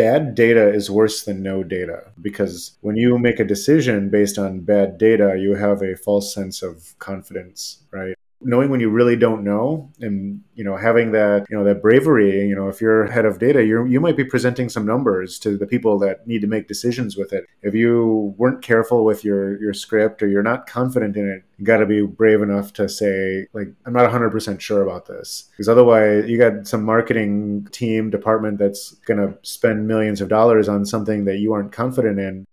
bad data is worse than no data because when you make a decision based on bad data, you have a false sense of confidence, right? Knowing when you really don't know and you know having that you know that bravery you know if you're head of data you you might be presenting some numbers to the people that need to make decisions with it. If you weren't careful with your your script or you're not confident in it you got to be brave enough to say like i'm not 100% sure about this. Because otherwise you got some marketing team department that's going to spend millions of dollars on something that you aren't confident in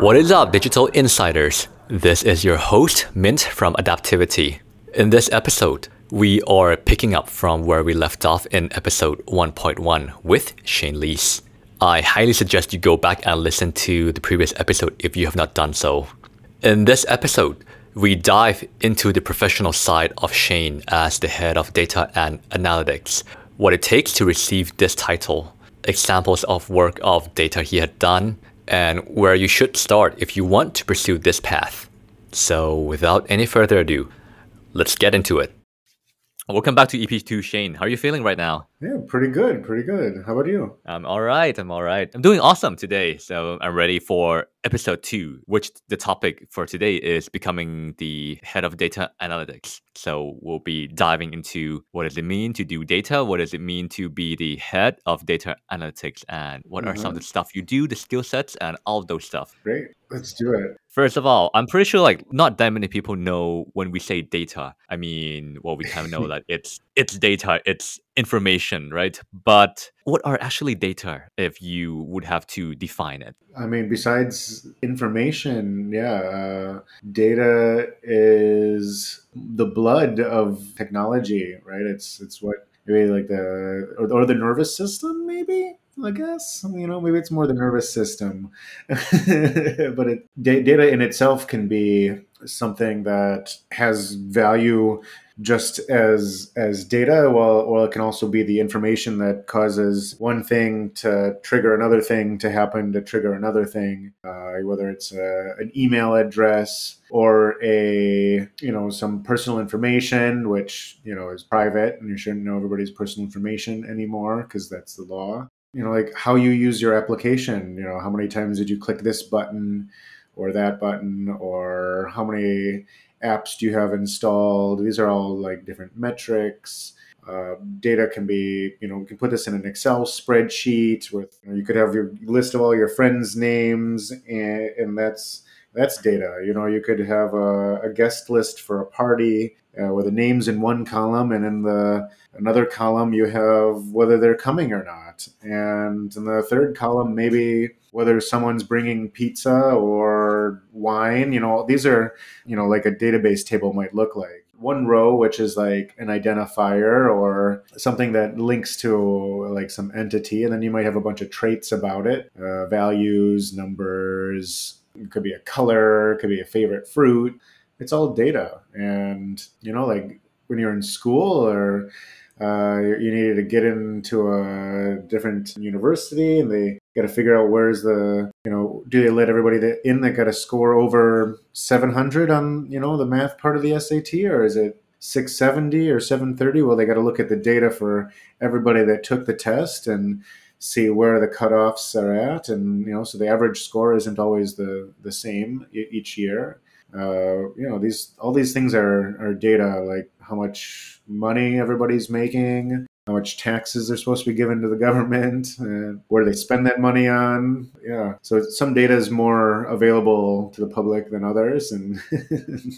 What is up, digital insiders? This is your host, Mint from Adaptivity. In this episode, we are picking up from where we left off in episode 1.1 with Shane Lees. I highly suggest you go back and listen to the previous episode if you have not done so. In this episode, we dive into the professional side of Shane as the head of data and analytics, what it takes to receive this title, examples of work of data he had done, and where you should start if you want to pursue this path. So, without any further ado, let's get into it. Welcome back to EP2 Shane. How are you feeling right now? Yeah, pretty good, pretty good. How about you? I'm all right. I'm all right. I'm doing awesome today. So I'm ready for episode two, which the topic for today is becoming the head of data analytics. So we'll be diving into what does it mean to do data? What does it mean to be the head of data analytics? And what mm-hmm. are some of mm-hmm. the stuff you do, the skill sets, and all of those stuff? Great. Let's do it. First of all, I'm pretty sure like not that many people know when we say data. I mean, well, we kind of know that it's it's data, it's information, right? But what are actually data if you would have to define it? I mean, besides information, yeah, uh, data is the blood of technology, right? It's it's what maybe like the or, or the nervous system, maybe. I guess you know maybe it's more the nervous system, but it, data in itself can be something that has value just as as data well well it can also be the information that causes one thing to trigger another thing to happen to trigger another thing uh, whether it's a, an email address or a you know some personal information which you know is private and you shouldn't know everybody's personal information anymore because that's the law. You know like how you use your application you know how many times did you click this button or that button or how many apps do you have installed? These are all like different metrics. Uh, data can be, you know, you can put this in an Excel spreadsheet with, you, know, you could have your list of all your friends' names, and, and that's that's data. You know, you could have a, a guest list for a party uh, where the names in one column, and in the another column you have whether they're coming or not, and in the third column maybe whether someone's bringing pizza or wine. You know, these are you know like a database table might look like one row which is like an identifier or something that links to like some entity and then you might have a bunch of traits about it uh, values numbers it could be a color, it could be a favorite fruit. It's all data. And, you know, like when you're in school or uh, you needed to get into a different university and they got to figure out where's the, you know, do they let everybody that in that got to score over 700 on, you know, the math part of the SAT or is it 670 or 730? Well, they got to look at the data for everybody that took the test and see where the cutoffs are at, and you know, so the average score isn't always the the same each year. Uh, you know, these all these things are are data, like how much money everybody's making, how much taxes they're supposed to be given to the government, and where they spend that money on? Yeah, so some data is more available to the public than others, and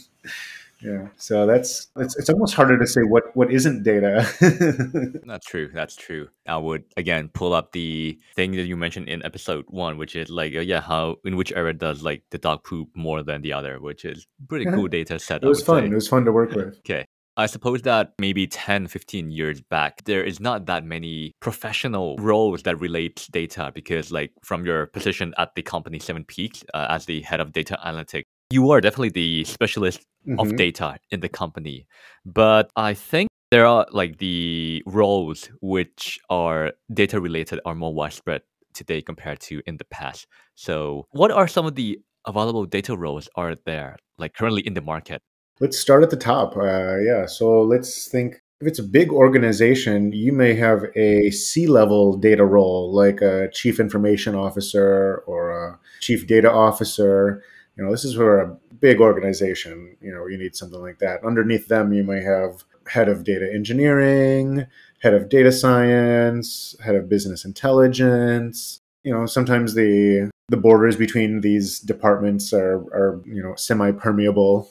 yeah. So that's it's, it's almost harder to say what what isn't data. That's true. That's true. I would again pull up the thing that you mentioned in episode one which is like yeah how in which area does like the dog poop more than the other which is pretty cool data set it was fun say. it was fun to work with. Okay. I suppose that maybe 10, 15 years back, there is not that many professional roles that relate data because, like, from your position at the company Seven Peaks uh, as the head of data analytics, you are definitely the specialist mm-hmm. of data in the company. But I think there are like the roles which are data related are more widespread today compared to in the past. So, what are some of the available data roles are there like currently in the market? Let's start at the top. Uh, yeah, so let's think if it's a big organization, you may have a C level data role, like a chief information officer or a chief data officer. You know, this is for a big organization. You know, you need something like that. Underneath them, you may have head of data engineering, head of data science, head of business intelligence. You know, sometimes the the borders between these departments are, are you know semi permeable,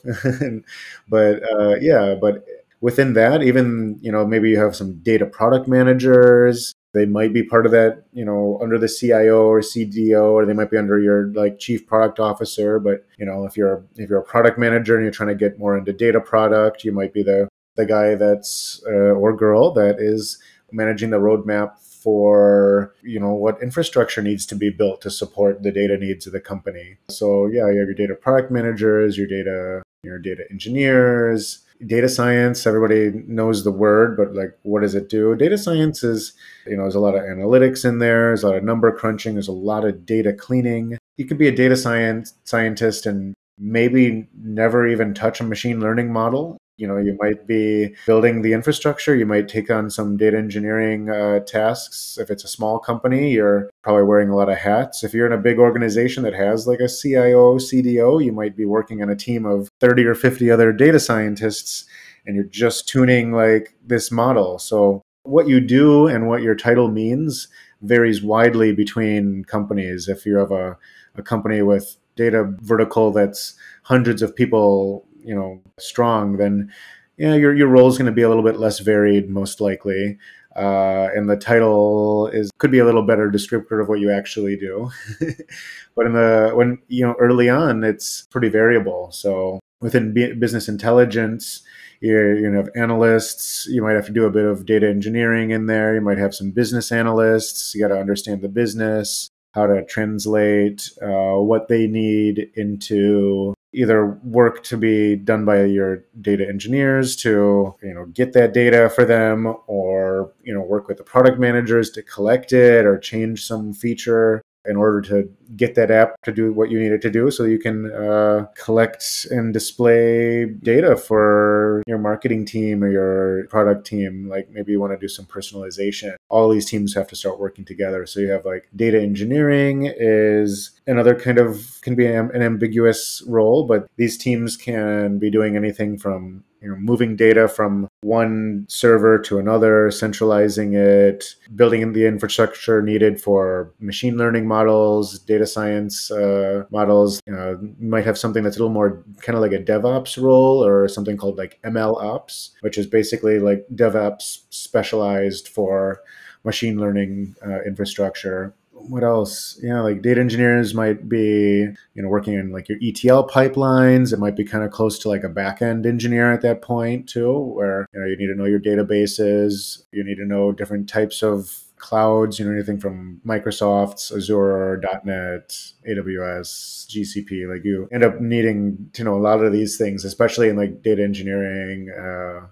but uh, yeah, but within that, even you know maybe you have some data product managers. They might be part of that, you know, under the CIO or CDO, or they might be under your like chief product officer. But you know, if you're if you're a product manager and you're trying to get more into data product, you might be the the guy that's uh, or girl that is managing the roadmap for you know what infrastructure needs to be built to support the data needs of the company so yeah you have your data product managers your data your data engineers data science everybody knows the word but like what does it do? Data science is you know there's a lot of analytics in there there's a lot of number crunching there's a lot of data cleaning. You could be a data science scientist and maybe never even touch a machine learning model you know you might be building the infrastructure you might take on some data engineering uh, tasks. If it's a small company you're probably wearing a lot of hats. If you're in a big organization that has like a cio cdo you might be working on a team of 30 or 50 other data scientists and you're just tuning like this model. So what you do and what your title means varies widely between companies. If you have a, a company with data vertical that's hundreds of people you know strong, then yeah, your your role is going to be a little bit less varied, most likely. Uh, and the title is could be a little better descriptor of what you actually do. but in the when you know early on, it's pretty variable. So within business intelligence, you're, to have analysts. You might have to do a bit of data engineering in there. You might have some business analysts. You got to understand the business, how to translate uh, what they need into either work to be done by your data engineers to you know get that data for them or you know work with the product managers to collect it or change some feature in order to get that app to do what you need it to do so you can uh, collect and display data for your marketing team or your product team. Like maybe you want to do some personalization. All these teams have to start working together. So you have like data engineering is another kind of can be an ambiguous role but these teams can be doing anything from you know, moving data from one server to another, centralizing it, building the infrastructure needed for machine learning models, data science uh, models. You, you might have something that's a little more kind of like a DevOps role or something called like ML ops, which is basically like DevOps specialized for machine learning uh, infrastructure what else? You know, like data engineers might be, you know, working in like your ETL pipelines. It might be kind of close to like a backend engineer at that point too, where you know you need to know your databases. You need to know different types of clouds, you know, anything from Microsoft's Azure, .NET, AWS, GCP. Like you end up needing to know a lot of these things, especially in like data engineering,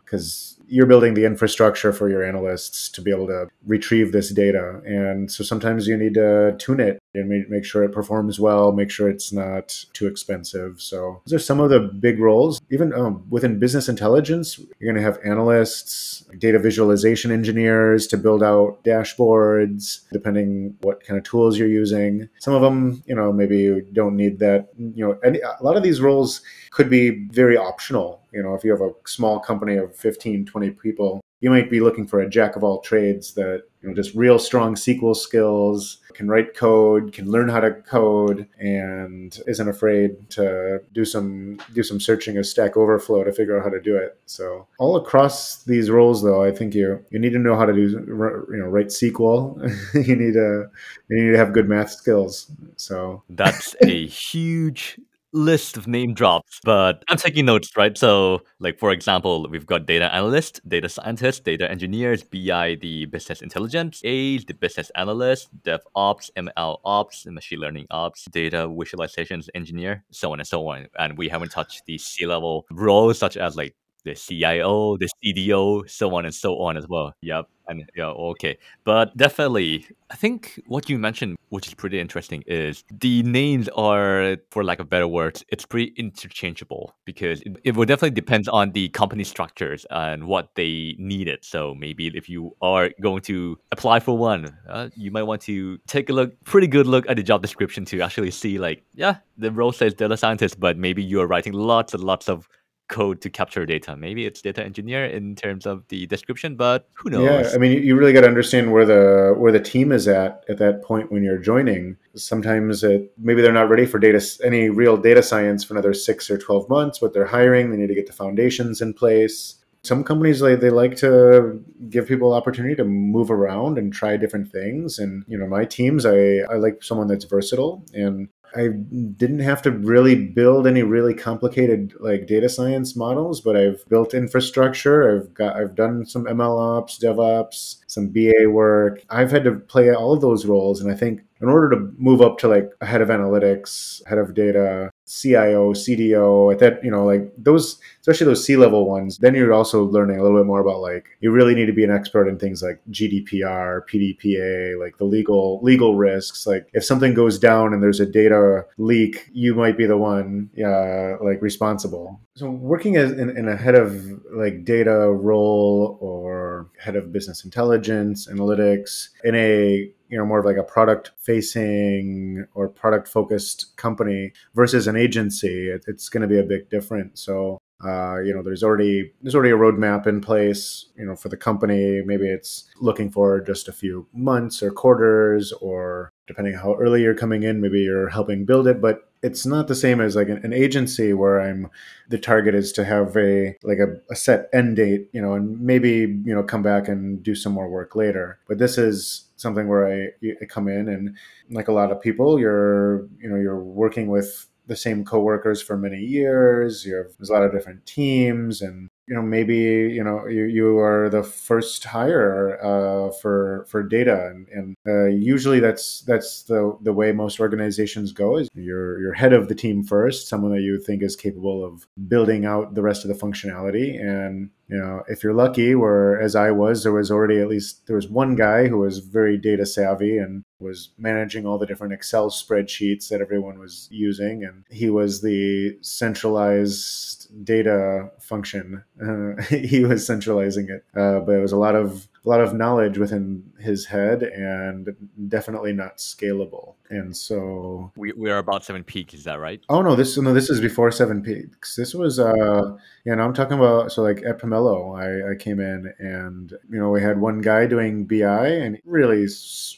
because uh, you're building the infrastructure for your analysts to be able to retrieve this data. And so sometimes you need to tune it and make sure it performs well, make sure it's not too expensive. So those are some of the big roles. Even um, within business intelligence, you're going to have analysts, data visualization engineers to build out dashboards, depending what kind of tools you're using. Some of them, you know, maybe you don't need that. You know, any, a lot of these roles could be very optional. You know, if you have a small company of 15, 20 people, you might be looking for a jack of all trades that you know just real strong SQL skills, can write code, can learn how to code, and isn't afraid to do some do some searching of Stack Overflow to figure out how to do it. So all across these roles, though, I think you you need to know how to do you know write SQL. you need to you need to have good math skills. So that's a huge list of name drops, but I'm taking notes, right? So, like for example, we've got data analyst, data scientist, data engineers, BI, the business intelligence, A, the business analyst, DevOps, ML ops, machine learning ops, data visualizations engineer, so on and so on. And we haven't touched the C level roles such as like the CIO, the CDO, so on and so on as well. Yep. And yeah, okay. But definitely, I think what you mentioned, which is pretty interesting, is the names are, for lack of better words, it's pretty interchangeable because it, it will definitely depend on the company structures and what they needed. So maybe if you are going to apply for one, uh, you might want to take a look, pretty good look at the job description to actually see, like, yeah, the role says data scientist, but maybe you are writing lots and lots of code to capture data. Maybe it's data engineer in terms of the description, but who knows? Yeah, I mean, you really got to understand where the where the team is at at that point when you're joining. Sometimes it, maybe they're not ready for data any real data science for another six or twelve months, but they're hiring. They need to get the foundations in place. Some companies like they like to give people opportunity to move around and try different things. And you know, my teams, I I like someone that's versatile and I didn't have to really build any really complicated like data science models, but I've built infrastructure. I've got I've done some ML ops, DevOps, some BA work. I've had to play all of those roles, and I think in order to move up to like head of analytics, head of data, CIO, CDO, at that, you know, like those, especially those C level ones, then you're also learning a little bit more about like, you really need to be an expert in things like GDPR, PDPA, like the legal, legal risks. Like if something goes down and there's a data leak, you might be the one, yeah, like responsible. So working as in, in a head of like data role or head of business intelligence, analytics in a you know more of like a product facing or product focused company versus an agency it, it's going to be a big difference. So uh, you know there's already there's already a roadmap in place you know for the company. Maybe it's looking for just a few months or quarters or depending how early you're coming in maybe you're helping build it. But it's not the same as like an, an, agency where i'm the target is to have a like a, a, set end date you know and maybe you know come back and do some more work later. But this is something where I, I come in and like a lot of people you're you know you're working with the same coworkers for many years you have there's a lot of different teams and you know maybe you know you, you are the first hire uh, for for data and, and uh, usually that's that's the the way most organizations go is you're you're head of the team first someone that you think is capable of building out the rest of the functionality. And you know if you're lucky where as i was there was already at least there was one guy who was very data savvy and was managing all the different excel spreadsheets that everyone was using and he was the centralized data function. Uh, he was centralizing it, uh, but it was a lot of a lot of knowledge within his head, and definitely not scalable. And so we, we are about seven peaks. Is that right? Oh no, this no, this is before seven peaks. This was uh, you know, I'm talking about so like at Pomelo, I, I came in and you know we had one guy doing BI and really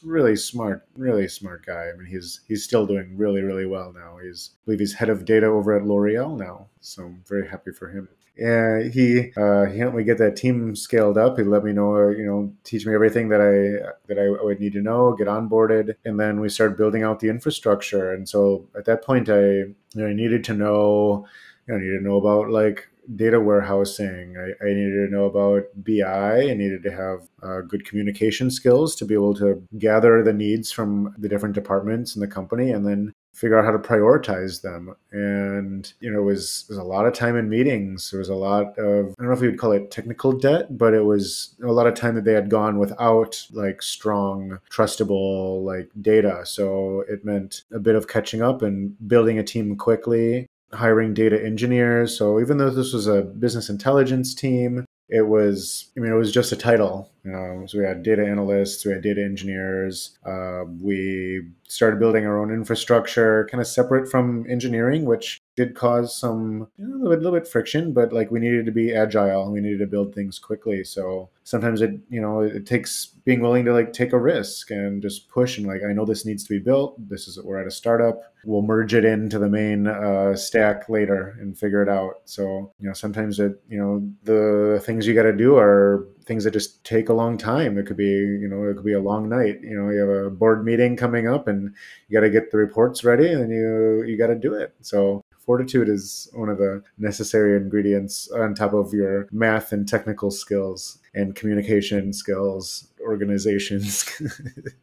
really smart, really smart guy. I mean he's he's still doing really really well now. He's I believe he's head of data over at L'Oreal now, so I'm very happy for him and he uh, he helped me get that team scaled up. He let me know, you know, teach me everything that I that I would need to know, get onboarded, and then we started building out the infrastructure. And so at that point, I you know, I needed to know, you know, I needed to know about like data warehousing. I, I, needed to know about BI. I needed to have uh, good communication skills to be able to gather the needs from the different departments in the company and then figure out how to prioritize them. And, you know, it was, it was a lot of time in meetings. There was a lot of, I don't know if you would call it technical debt, but it was a lot of time that they had gone without like strong, trustable like data. So it meant a bit of catching up and building a team quickly hiring data engineers. So even though this was a business intelligence team, it was i mean it was just a title know so we had data analysts we had data engineers uh, we started building our own infrastructure kind of separate from engineering which did cause some you know, a, little bit, little bit friction but like we needed to be agile and we needed to build things quickly. So sometimes it you know it takes being willing to like take a risk and just push and like i know this needs to be built this is we're at a startup we'll merge it into the main uh, stack later and figure it out. So you know sometimes it you know the things you got to do are things that just take a long time it could be you know it could be a long night you know you have a board meeting coming up and you got to get the reports ready and you you got to do it so fortitude is one of the necessary ingredients on top of your math and technical skills and communication skills, organizations.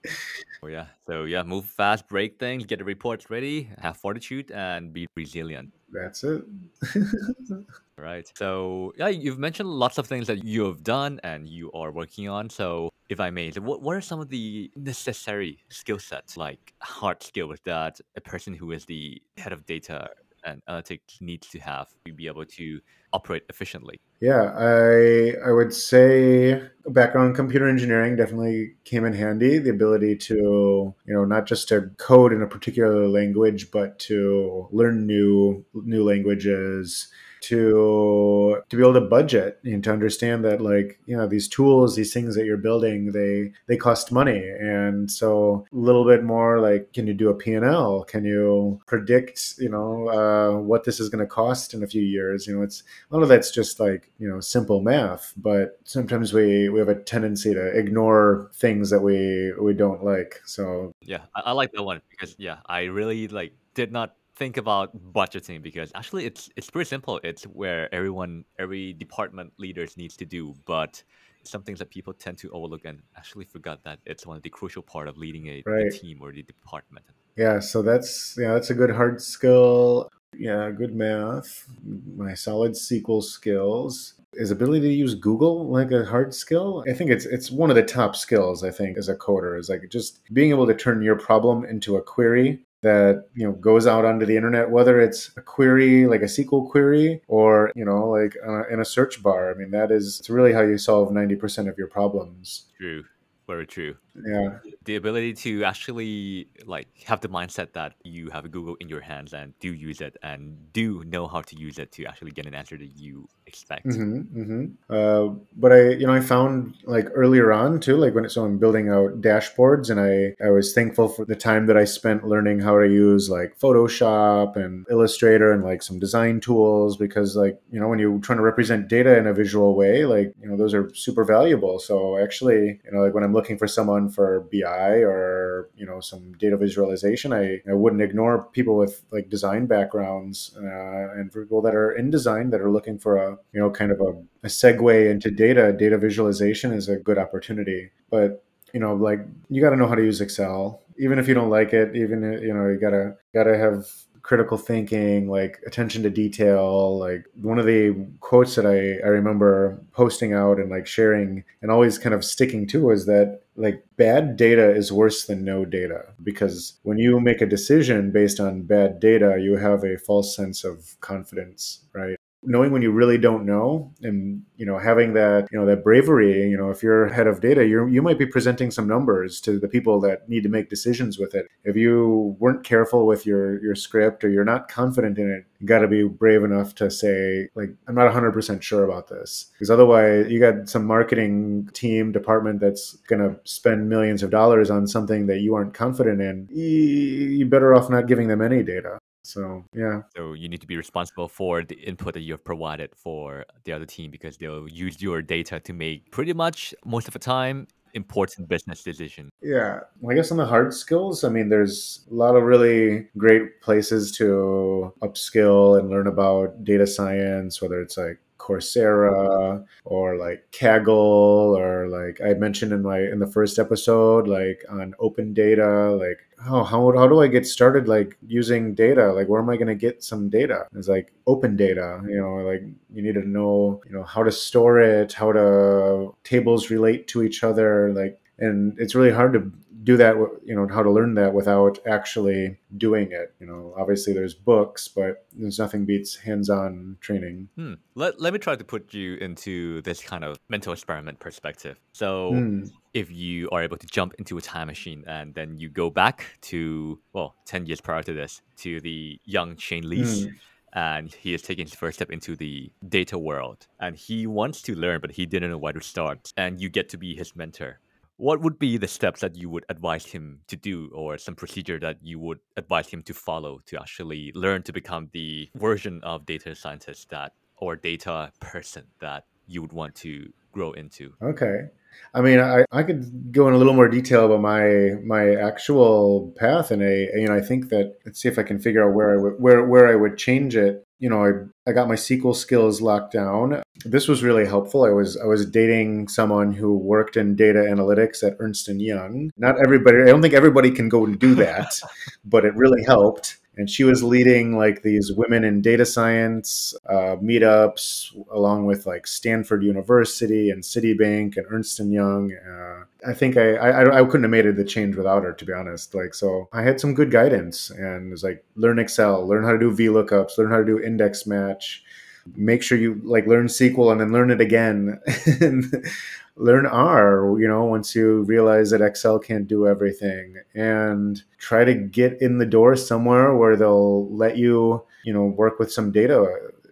oh yeah. So yeah, move fast, break things, get the reports ready, have fortitude, and be resilient. That's it. Right. So yeah, you've mentioned lots of things that you have done and you are working on. So if I may, what, what are some of the necessary skill sets, like hard skills that a person who is the head of data and analytics needs to have to be able to operate efficiently? Yeah, I I would say background in computer engineering definitely came in handy. The ability to you know not just to code in a particular language, but to learn new new languages to to be able to budget and to understand that like you know these tools these things that you're building they they cost money. And so a little bit more like can you do a p&l can you predict you know uh, what this is going to cost in a few years? You know it's a lot of that's just like you know simple math but sometimes we we have a tendency to ignore things that we we don't like. So yeah i, I like that one because yeah i really like did not think about budgeting because actually it's it's pretty simple. It's where everyone, every department leaders needs to do, but some things that people tend to overlook and actually forgot that it's one of the crucial part of leading a, right. a team or the department. Yeah, so that's yeah, that's a good hard skill. Yeah, good math, my solid SQL skills. Is ability to use Google like a hard skill? I think it's it's one of the top skills. I think as a coder is like just being able to turn your problem into a query that you know goes out onto the internet whether it's a query like a sql query or you know like uh, in a search bar. I mean that is it's really how you solve 90% of your problems. True. Very true. Yeah. The ability to actually like have the mindset that you have google in your hands and do use it and do know how to use it to actually get an answer that you expect mm-hmm, mm-hmm. Uh, but i you know i found like earlier on too like when so i'm building out dashboards and i i was thankful for the time that i spent learning how to use like photoshop and illustrator and like some design tools because like you know when you're trying to represent data in a visual way like you know those are super valuable so actually you know like when i'm looking for someone for BI or you know some data visualization, I, I wouldn't ignore people with like design backgrounds uh, and for people that are in design that are looking for a you know kind of a, a segue into data. Data visualization is a good opportunity, but you know like you got to know how to use Excel even if you don't like it even you know you gotta gotta have critical thinking, like attention to detail. Like one of the quotes that I, I remember posting out and like sharing and always kind of sticking to is that like bad data is worse than no data because when you make a decision based on bad data, you have a false sense of confidence, right? Knowing when you really don't know and you know having that you know that bravery you know if you're head of data you you might be presenting some numbers to the people that need to make decisions with it. If you weren't careful with your your script or you're not confident in it you got to be brave enough to say like i'm not 100% sure about this. Because otherwise you got some marketing team department that's going to spend millions of dollars on something that you aren't confident in you better off not giving them any data so yeah. So you need to be responsible for the input that you've provided for the other team because they'll use your data to make pretty much most of the time important business decision. Yeah. I guess on the hard skills, I mean, there's a lot of really great places to upskill and learn about data science, whether it's like Coursera or like Kaggle or like I mentioned in my in the first episode, like on open data, like oh how, how do I get started like using data? Like where am I gonna get some data? It's like open data, you know, like you need to know, you know, how to store it, how to tables relate to each other, like and it's really hard to do that you know how to learn that without actually doing it you know. Obviously there's books but there's nothing beats hands-on training. Hmm. let, let me try to put you into this kind of mental experiment perspective. So hmm. if you are able to jump into a time machine and then you go back to well 10 years prior to this to the young shane leese hmm. and he is taking his first step into the data world and he wants to learn but he didn't know where to start and you get to be his mentor what would be the steps that you would advise him to do or some procedure that you would advise him to follow to actually learn to become the version of data scientist that or data person that you would want to grow into? Okay. I mean i, I could go in a little more detail about my my actual path and a you know i think that let's see if i can figure out where i would where where i would change it you know, I, I got my SQL skills locked down. This was really helpful. I was I was dating someone who worked in data analytics at Ernst and Young. Not everybody. I don't think everybody can go and do that, but it really helped. And she was leading like these women in data science uh, meetups along with like stanford university and citibank and ernst young uh, i think I, I i couldn't have made it the change without her to be honest. Like so i had some good guidance and it was like learn excel learn how to do vlookups learn how to do index match make sure you like learn sql and then learn it again learn R, you know, once you realize that Excel can't do everything and try to get in the door somewhere where they'll let you, you know, work with some data.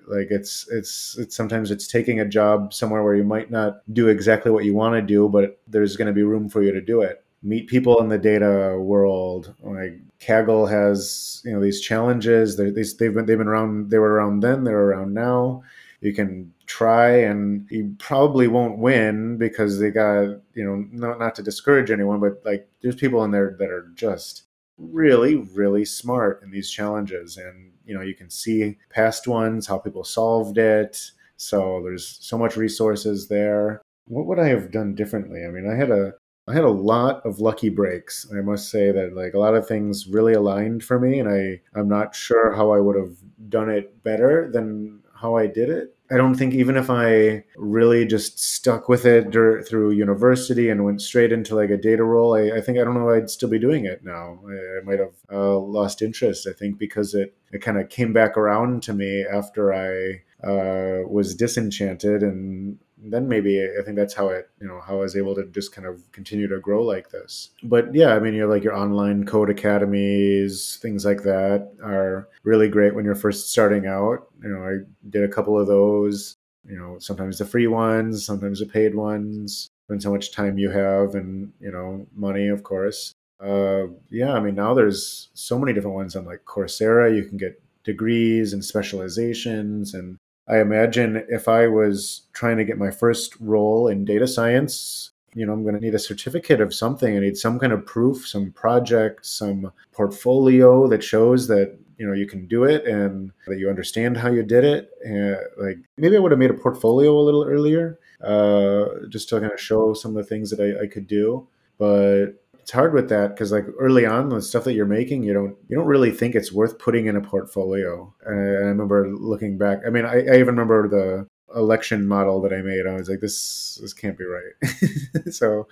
Like it's it's it's sometimes it's taking a job somewhere where you might not do exactly what you want to do, but there's going to be room for you to do it. Meet people in the data world. Like Kaggle has, you know, these challenges. They're, they've been they've been around. They were around then. They're around now you can try and you probably won't win because they got you know not, not to discourage anyone but like there's people in there that are just really really smart in these challenges and you know you can see past ones how people solved it so there's so much resources there what would i have done differently i mean i had a I had a lot of lucky breaks. I must say that like a lot of things really aligned for me and I I'm not sure how I would have done it better than how I did it. I don't think even if I really just stuck with it through university and went straight into like a data role, I, I think I don't know I'd still be doing it now. I, I might have uh, lost interest. I think because it it kind of came back around to me after I uh, was disenchanted and then maybe I think that's how it, you know, how I was able to just kind of continue to grow like this. But yeah, I mean, you're like your online code academies, things like that are really great when you're first starting out. You know, I did a couple of those, you know, sometimes the free ones, sometimes the paid ones, depends how much time you have and, you know, money, of course. Uh, yeah, I mean, now there's so many different ones on like Coursera. You can get degrees and specializations and I imagine if I was trying to get my first role in data science, you know, I'm going to need a certificate of something. I need some kind of proof, some project, some portfolio that shows that you know you can do it and that you understand how you did it. And like maybe I would have made a portfolio a little earlier, uh, just to kind of show some of the things that I, I could do. But it's hard with that because like early on the stuff that you're making you don't you don't really think it's worth putting in a portfolio. And i remember looking back i mean i, I even remember the election model that i made. I was like this this can't be right. So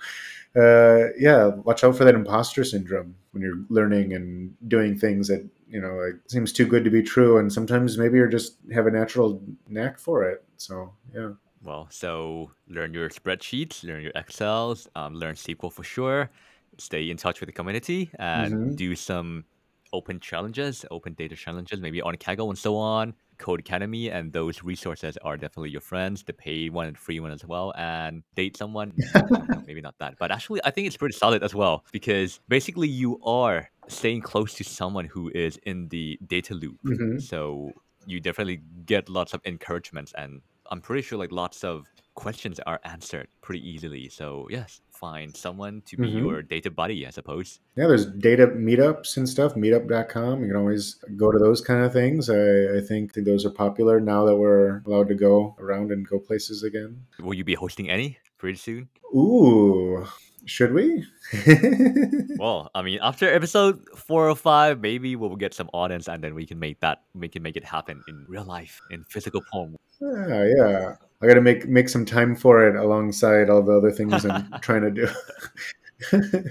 uh, yeah watch out for that imposter syndrome when you're learning and doing things that you know like seems too good to be true and sometimes maybe you're just have a natural knack for it. So yeah. Well, so learn your spreadsheets, learn your Excels, um, learn SQL for sure, stay in touch with the community and mm-hmm. do some open challenges, open data challenges, maybe on Kaggle and so on. Codecademy and those resources are definitely your friends. The paid one and free one as well. And date someone, maybe not that, but actually I think it's pretty solid as well because basically you are staying close to someone who is in the data loop. Mm-hmm. So you definitely get lots of encouragements and I'm pretty sure like lots of questions are answered pretty easily. So yes, find someone to be mm-hmm. your data buddy, I suppose. Yeah, there's data meetups and stuff, meetup.com. You can always go to those kind of things. I, I think those are popular now that we're allowed to go around and go places again. Will you be hosting any pretty soon? Ooh, should we? well, I mean, after episode four or five, maybe we'll get some audience, and then we can make that, we can make it happen in real life, in physical form. Yeah, yeah. I got to make make some time for it alongside all the other things I'm trying to do.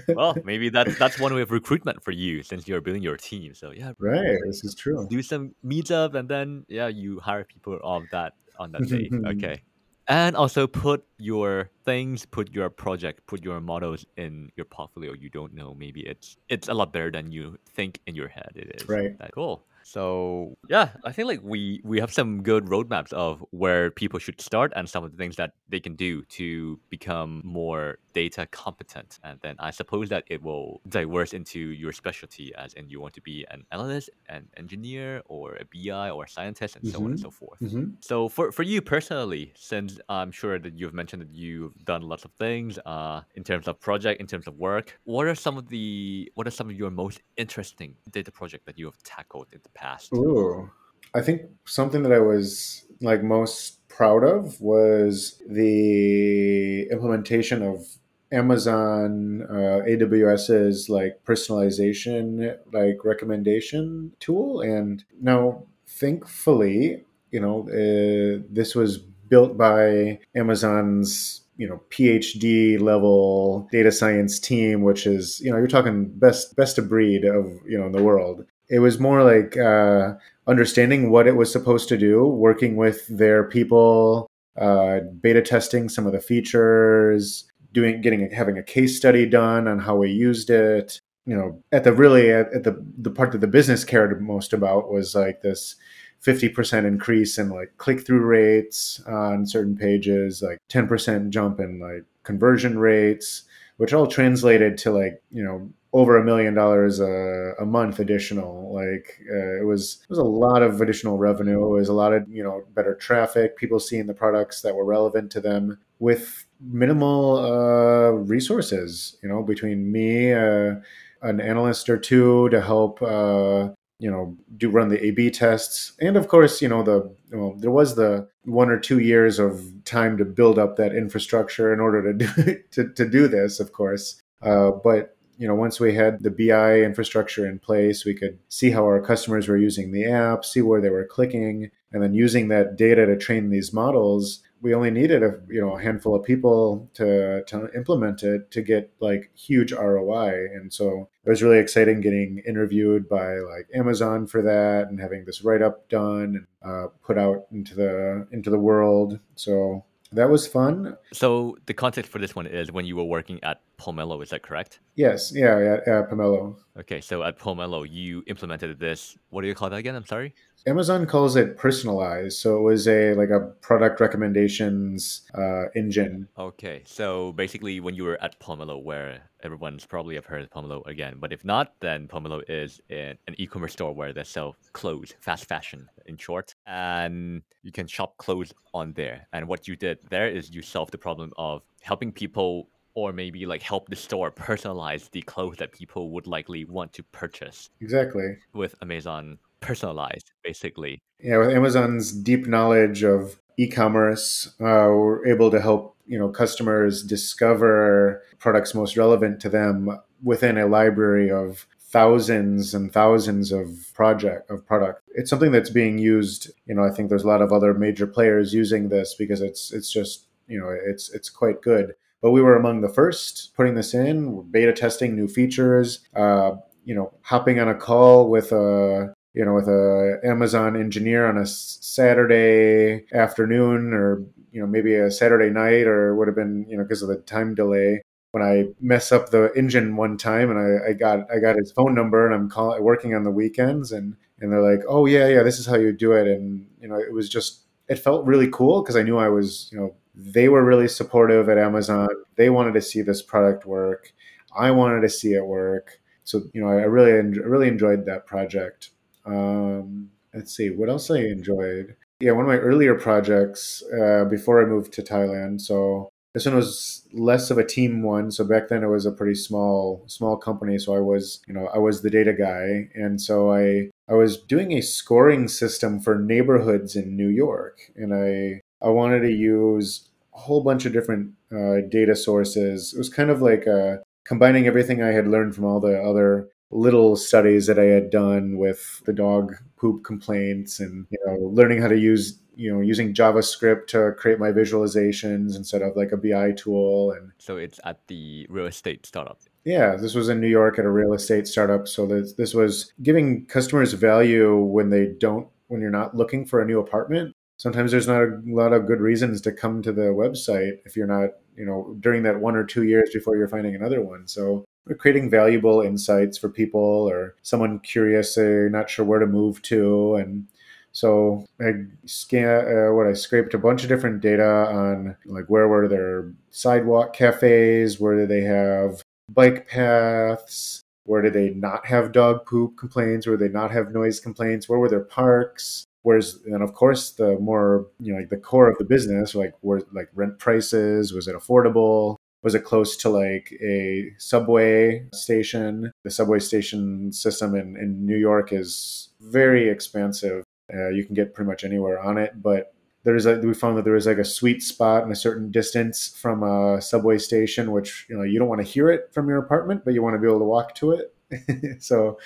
well, maybe that's that's one way of recruitment for you since you're building your team. So yeah, right. This is true. Do some meetup, and then yeah, you hire people of that on that day. okay and also put your things put your project put your models in your portfolio you don't know maybe it's it's a lot better than you think in your head it is right cool so yeah, I think like we we have some good roadmaps of where people should start and some of the things that they can do to become more data competent. And then I suppose that it will diverse into your specialty as in you want to be an analyst, an engineer, or a BI or a scientist, and mm-hmm. so on and mm-hmm. so forth. Mm-hmm. So for, for you personally, since I'm sure that you've mentioned that you've done lots of things uh, in terms of project, in terms of work, what are some of the what are some of your most interesting data project that you have tackled in the past? Ooh, I think something that I was like most proud of was the implementation of Amazon uh, AWS's like personalization like recommendation tool, and now thankfully, you know, uh, this was built by Amazon's you know PhD level data science team, which is you know you're talking best best of breed of you know in the world. It was more like uh, understanding what it was supposed to do, working with their people, uh, beta testing some of the features, doing getting having a case study done on how we used it. You know, at the really at, at the the part that the business cared most about was like this 50% increase in like click through rates on certain pages, like 10% jump in like conversion rates, which all translated to like, you know, over a million dollars a month additional. Like uh, it was it was a lot of additional revenue. It was a lot of you know better traffic, people seeing the products that were relevant to them with minimal uh, resources. You know, between me, uh, an analyst or two to help uh, you know do run the A/B tests, and of course, you know the well, there was the one or two years of time to build up that infrastructure in order to do to, to do this, of course. Uh, but you know, once we had the BI infrastructure in place, we could see how our customers were using the app, see where they were clicking, and then using that data to train these models we only needed a you know a handful of people to to implement it to get like huge ROI. And so it was really exciting getting interviewed by like Amazon for that and having this write up done and uh, put out into the into the world. So that was fun. So the context for this one is when you were working at Pomelo, is that correct? Yes, yeah, yeah, yeah Pomelo. Okay, so at Pomelo, you implemented this. What do you call that again? I'm sorry. Amazon calls it personalized, so it was a like a product recommendations uh, engine. Okay, so basically, when you were at Pomelo, where everyone's probably have heard of Pomelo again, but if not, then Pomelo is an e-commerce store where they sell clothes, fast fashion, in short, and you can shop clothes on there. And what you did there is you solved the problem of helping people or maybe like help the store personalize the clothes that people would likely want to purchase. Exactly. With Amazon personalized, basically. Yeah, with Amazon's deep knowledge of e-commerce, uh, we're able to help you know customers discover products most relevant to them within a library of thousands and thousands of project of product. It's something that's being used. You know, I think there's a lot of other major players using this because it's it's just you know it's it's quite good but we were among the first putting this in, beta testing new features, uh, you know, hopping on a call with a you know with a Amazon engineer on a Saturday afternoon or you know maybe a Saturday night or would have been you know because of the time delay when I mess up the engine one time and I, I got I got his phone number and I'm call, working on the weekends and and they're like oh yeah yeah this is how you do it and you know it was just it felt really cool because I knew I was you know they were really supportive at Amazon. They wanted to see this product work. I wanted to see it work. So you know, I really really enjoyed that project. Um, let's see what else I enjoyed. Yeah, one of my earlier projects uh, before I moved to Thailand. So this one was less of a team one. So back then it was a pretty small small company. So I was you know I was the data guy, and so I I was doing a scoring system for neighborhoods in New York, and I I wanted to use a whole bunch of different uh, data sources. It was kind of like uh, combining everything I had learned from all the other little studies that I had done with the dog poop complaints and you know learning how to use you know using JavaScript to create my visualizations instead of like a BI tool and so it's at the real estate startup. Yeah, this was in New York at a real estate startup. So this this was giving customers value when they don't when you're not looking for a new apartment sometimes there's not a lot of good reasons to come to the website if you're not, you know, during that one or two years before you're finding another one. So creating valuable insights for people or someone curious, they're not sure where to move to. And so I scan uh, what I scraped a bunch of different data on like where were their sidewalk cafes, where do they have bike paths, where do they not have dog poop complaints, where do they not have noise complaints, where were their parks, Whereas, and of course, the more you know, like the core of the business, like where like rent prices, was it affordable? Was it close to like a subway station? The subway station system in, in New York is very expansive. Uh, you can get pretty much anywhere on it, but there's a we found that there was like a sweet spot in a certain distance from a subway station, which you know you don't want to hear it from your apartment, but you want to be able to walk to it. so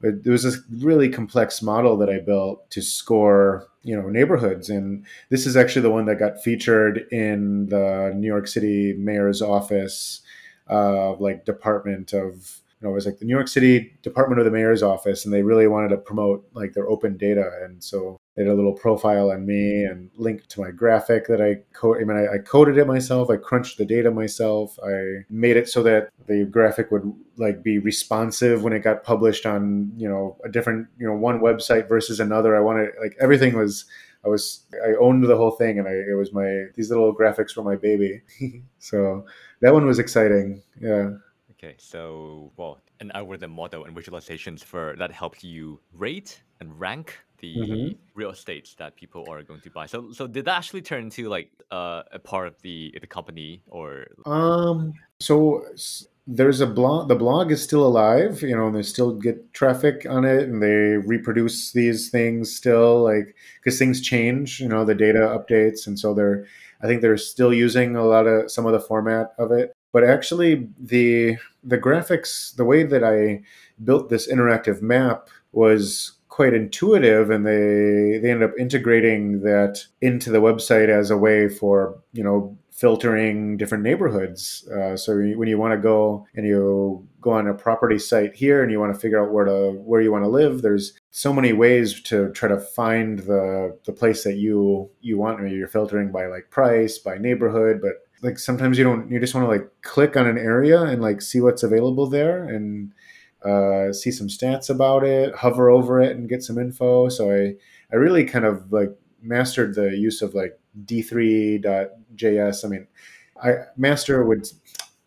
there was this really complex model that I built to score, you know, neighborhoods, and this is actually the one that got featured in the New York City mayor's office, uh, like department of you know, it was like the New York City Department of the Mayor's office, and they really wanted to promote like their open data, and so they had a little profile on me and linked to my graphic that I code. I mean, I, I coded it myself. I crunched the data myself. I made it so that the graphic would like be responsive when it got published on you know a different you know one website versus another. I wanted like everything was. I was I owned the whole thing, and I it was my these little graphics were my baby. so that one was exciting. Yeah. Okay, so well, an algorithm uh, model and visualizations for that helps you rate and rank the mm-hmm. real estates that people are going to buy. So, so did that actually turn into like uh, a part of the the company or? Um. So there's a blog. The blog is still alive. You know, and they still get traffic on it, and they reproduce these things still, like because things change. You know, the data updates, and so they're. I think they're still using a lot of some of the format of it but actually the the graphics the way that i built this interactive map was quite intuitive and they they ended up integrating that into the website as a way for you know filtering different neighborhoods. Uh, so when you want to go and you go on a property site here and you want to figure out where to where you want to live there's so many ways to try to find the the place that you you want. You're filtering by like price by neighborhood but like sometimes you don't you just want to like click on an area and like see what's available there and uh, see some stats about it hover over it and get some info. So i i really kind of like mastered the use of like d3.js i mean i master would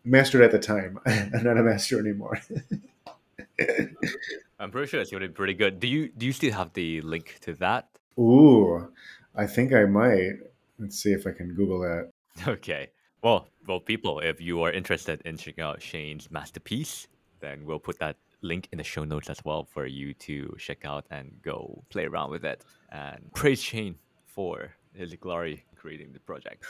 mastered at the time i'm not a master anymore. I'm pretty sure it's going to be pretty good. Do you do you still have the link to that? Ooh i think i might. Let's see if i can google that. Okay. Well, well, people, if you are interested in checking out Shane's masterpiece, then we'll put that link in the show notes as well for you to check out and go play around with it. And praise Shane for his glory creating the project.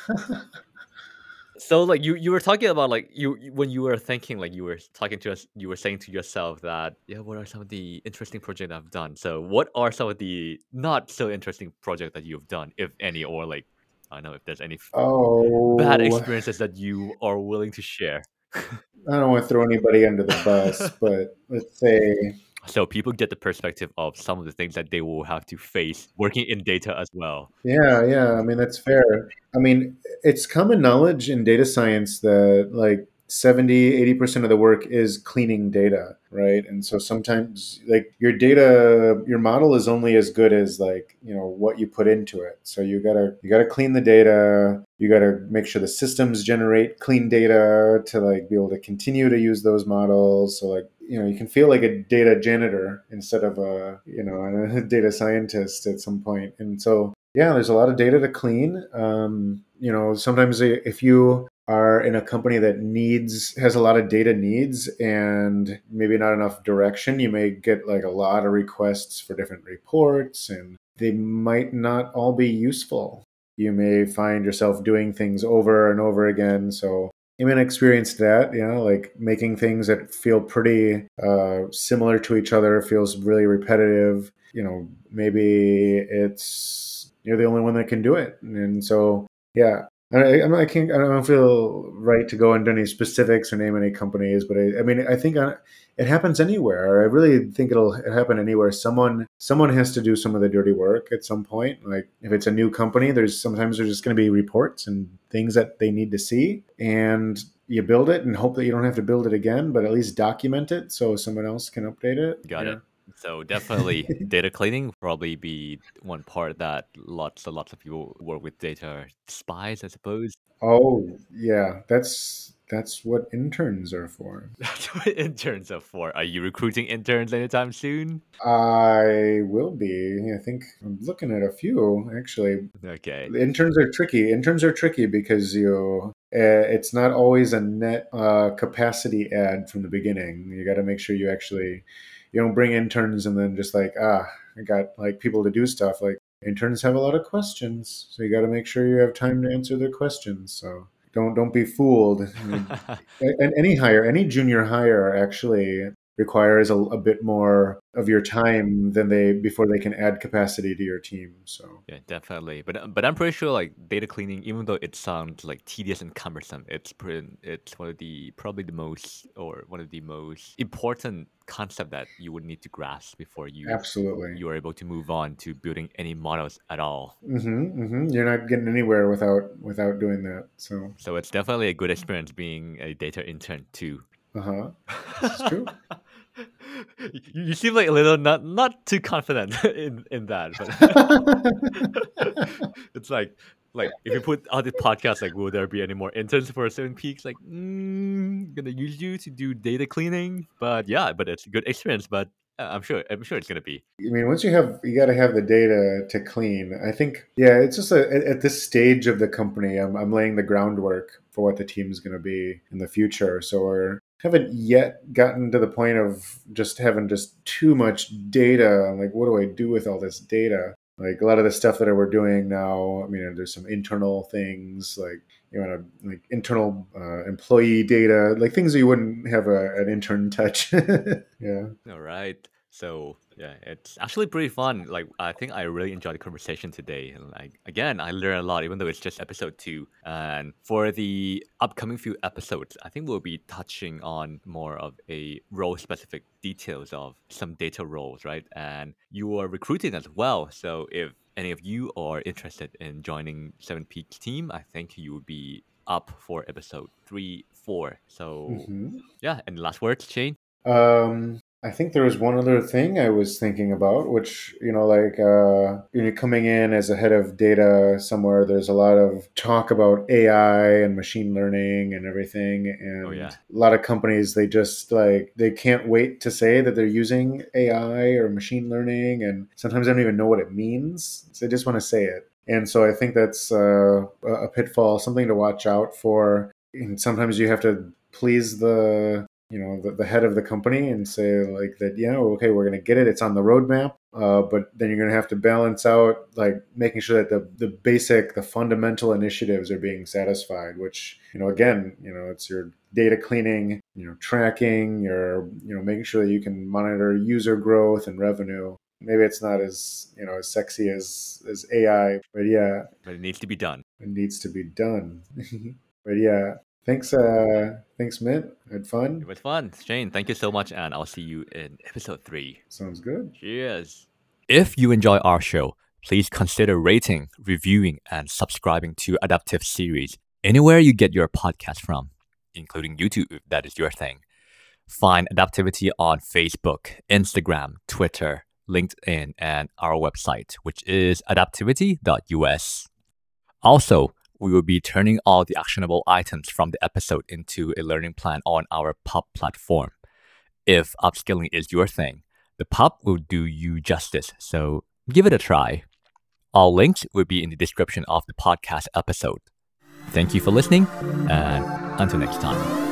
so like you you were talking about like you when you were thinking like you were talking to us you were saying to yourself that yeah what are some of the interesting projects I've done so what are some of the not so interesting projects that you've done if any or like I don't know if there's any oh. bad experiences that you are willing to share. I don't want to throw anybody under the bus, but let's say. So people get the perspective of some of the things that they will have to face working in data as well. Yeah, yeah. I mean, that's fair. I mean, it's common knowledge in data science that like 70 80% of the work is cleaning data right? And so sometimes like your data your model is only as good as like you know what you put into it. So you gotta you gotta clean the data. You gotta make sure the systems generate clean data to like be able to continue to use those models. So like you know you can feel like a data janitor instead of a you know a data scientist at some point. And so yeah there's a lot of data to clean. Um, you know sometimes if you are in a company that needs has a lot of data needs and maybe not enough direction. You may get like a lot of requests for different reports and they might not all be useful. You may find yourself doing things over and over again. So I mean, experienced that, you know, like making things that feel pretty uh, similar to each other feels really repetitive. You know, maybe it's you're the only one that can do it, and so yeah, I, I, can't. I don't feel right to go into any specifics or name any companies, but I, I mean, I think uh, it happens anywhere. I really think it'll happen anywhere. Someone, someone has to do some of the dirty work at some point. Like if it's a new company, there's sometimes there's just going to be reports and things that they need to see, and you build it and hope that you don't have to build it again, but at least document it so someone else can update it. Got yeah. it. So definitely data cleaning probably be one part that lots and lots of people work with data spies, I suppose. Oh yeah, that's that's what interns are for. That's what interns are for. Are you recruiting interns anytime soon? I will be. I think I'm looking at a few actually. Okay. Interns are tricky. Interns are tricky because you uh, it's not always a net uh, capacity ad from the beginning. You got to make sure you actually you don't bring interns and then just like ah i got like people to do stuff like interns have a lot of questions, so you got to make sure you have time to answer their questions. So don't don't be fooled. And any hire, any junior hire, actually requires a, a, bit more of your time than they before they can add capacity to your team so. Yeah definitely. But but i'm pretty sure like data cleaning even though it sounds like tedious and cumbersome it's pretty, it's one of the probably the most or one of the most important concept that you would need to grasp before you absolutely. you are able to move on to building any models at all. Mm-hmm, mm-hmm. you're not getting anywhere without without doing that so. So it's definitely a good experience being a data intern too uh-huh it's true you, you seem like a little not not too confident in in that, but it's like like if you put out the podcast, like will there be any more interns for Seven Peaks? Like, mm, gonna use you to do data cleaning, but yeah, but it's a good experience. But uh, I'm sure I'm sure it's gonna be. I mean, once you have you got to have the data to clean. I think yeah, it's just a, at this stage of the company, I'm I'm laying the groundwork for what the team is going to be in the future. So we're haven't yet gotten to the point of just having just too much data. Like, what do I do with all this data? Like a lot of the stuff that we're doing now. I mean, there's some internal things like you know, like internal uh, employee data, like things that you wouldn't have a, an intern touch. yeah. All right. So yeah, it's actually pretty fun. Like I think I really enjoyed the conversation today. And like again, I learned a lot, even though it's just episode two. And for the upcoming few episodes, I think we'll be touching on more of a role specific details of some data roles, right? And you are recruiting as well. So if any of you are interested in joining Seven Peaks team, I think you would be up for episode three, four. So mm-hmm. yeah, and last words, Shane. Um, I think there was one other thing I was thinking about, which, you know, like uh, you know, coming in as a head of data somewhere, there's a lot of talk about AI and machine learning and everything. And oh, yeah. a lot of companies, they just like, they can't wait to say that they're using AI or machine learning. And sometimes they don't even know what it means. So they just want to say it. And so I think that's uh, a pitfall, something to watch out for. And sometimes you have to please the you know the, the head of the company and say like that yeah okay we're going to get it it's on the roadmap uh, but then you're going to have to balance out like making sure that the, the basic the fundamental initiatives are being satisfied which you know again you know it's your data cleaning you know tracking your you know making sure that you can monitor user growth and revenue. Maybe it's not as you know as sexy as as ai but yeah. But it needs to be done. It needs to be done. But yeah Thanks, uh, thanks, Mint. Had fun. It was fun, Shane. Thank you so much, and I'll see you in episode three. Sounds good. Cheers. If you enjoy our show, please consider rating, reviewing, and subscribing to Adaptivity anywhere you get your podcast from, including YouTube if that is your thing. Find Adaptivity on Facebook, Instagram, Twitter, LinkedIn, and our website, which is adaptivity.us. Also, we will be turning all the actionable items from the episode into a learning plan on our Pup platform. If upskilling is your thing, the Pup will do you justice, so give it a try. All links will be in the description of the podcast episode. Thank you for listening, and until next time.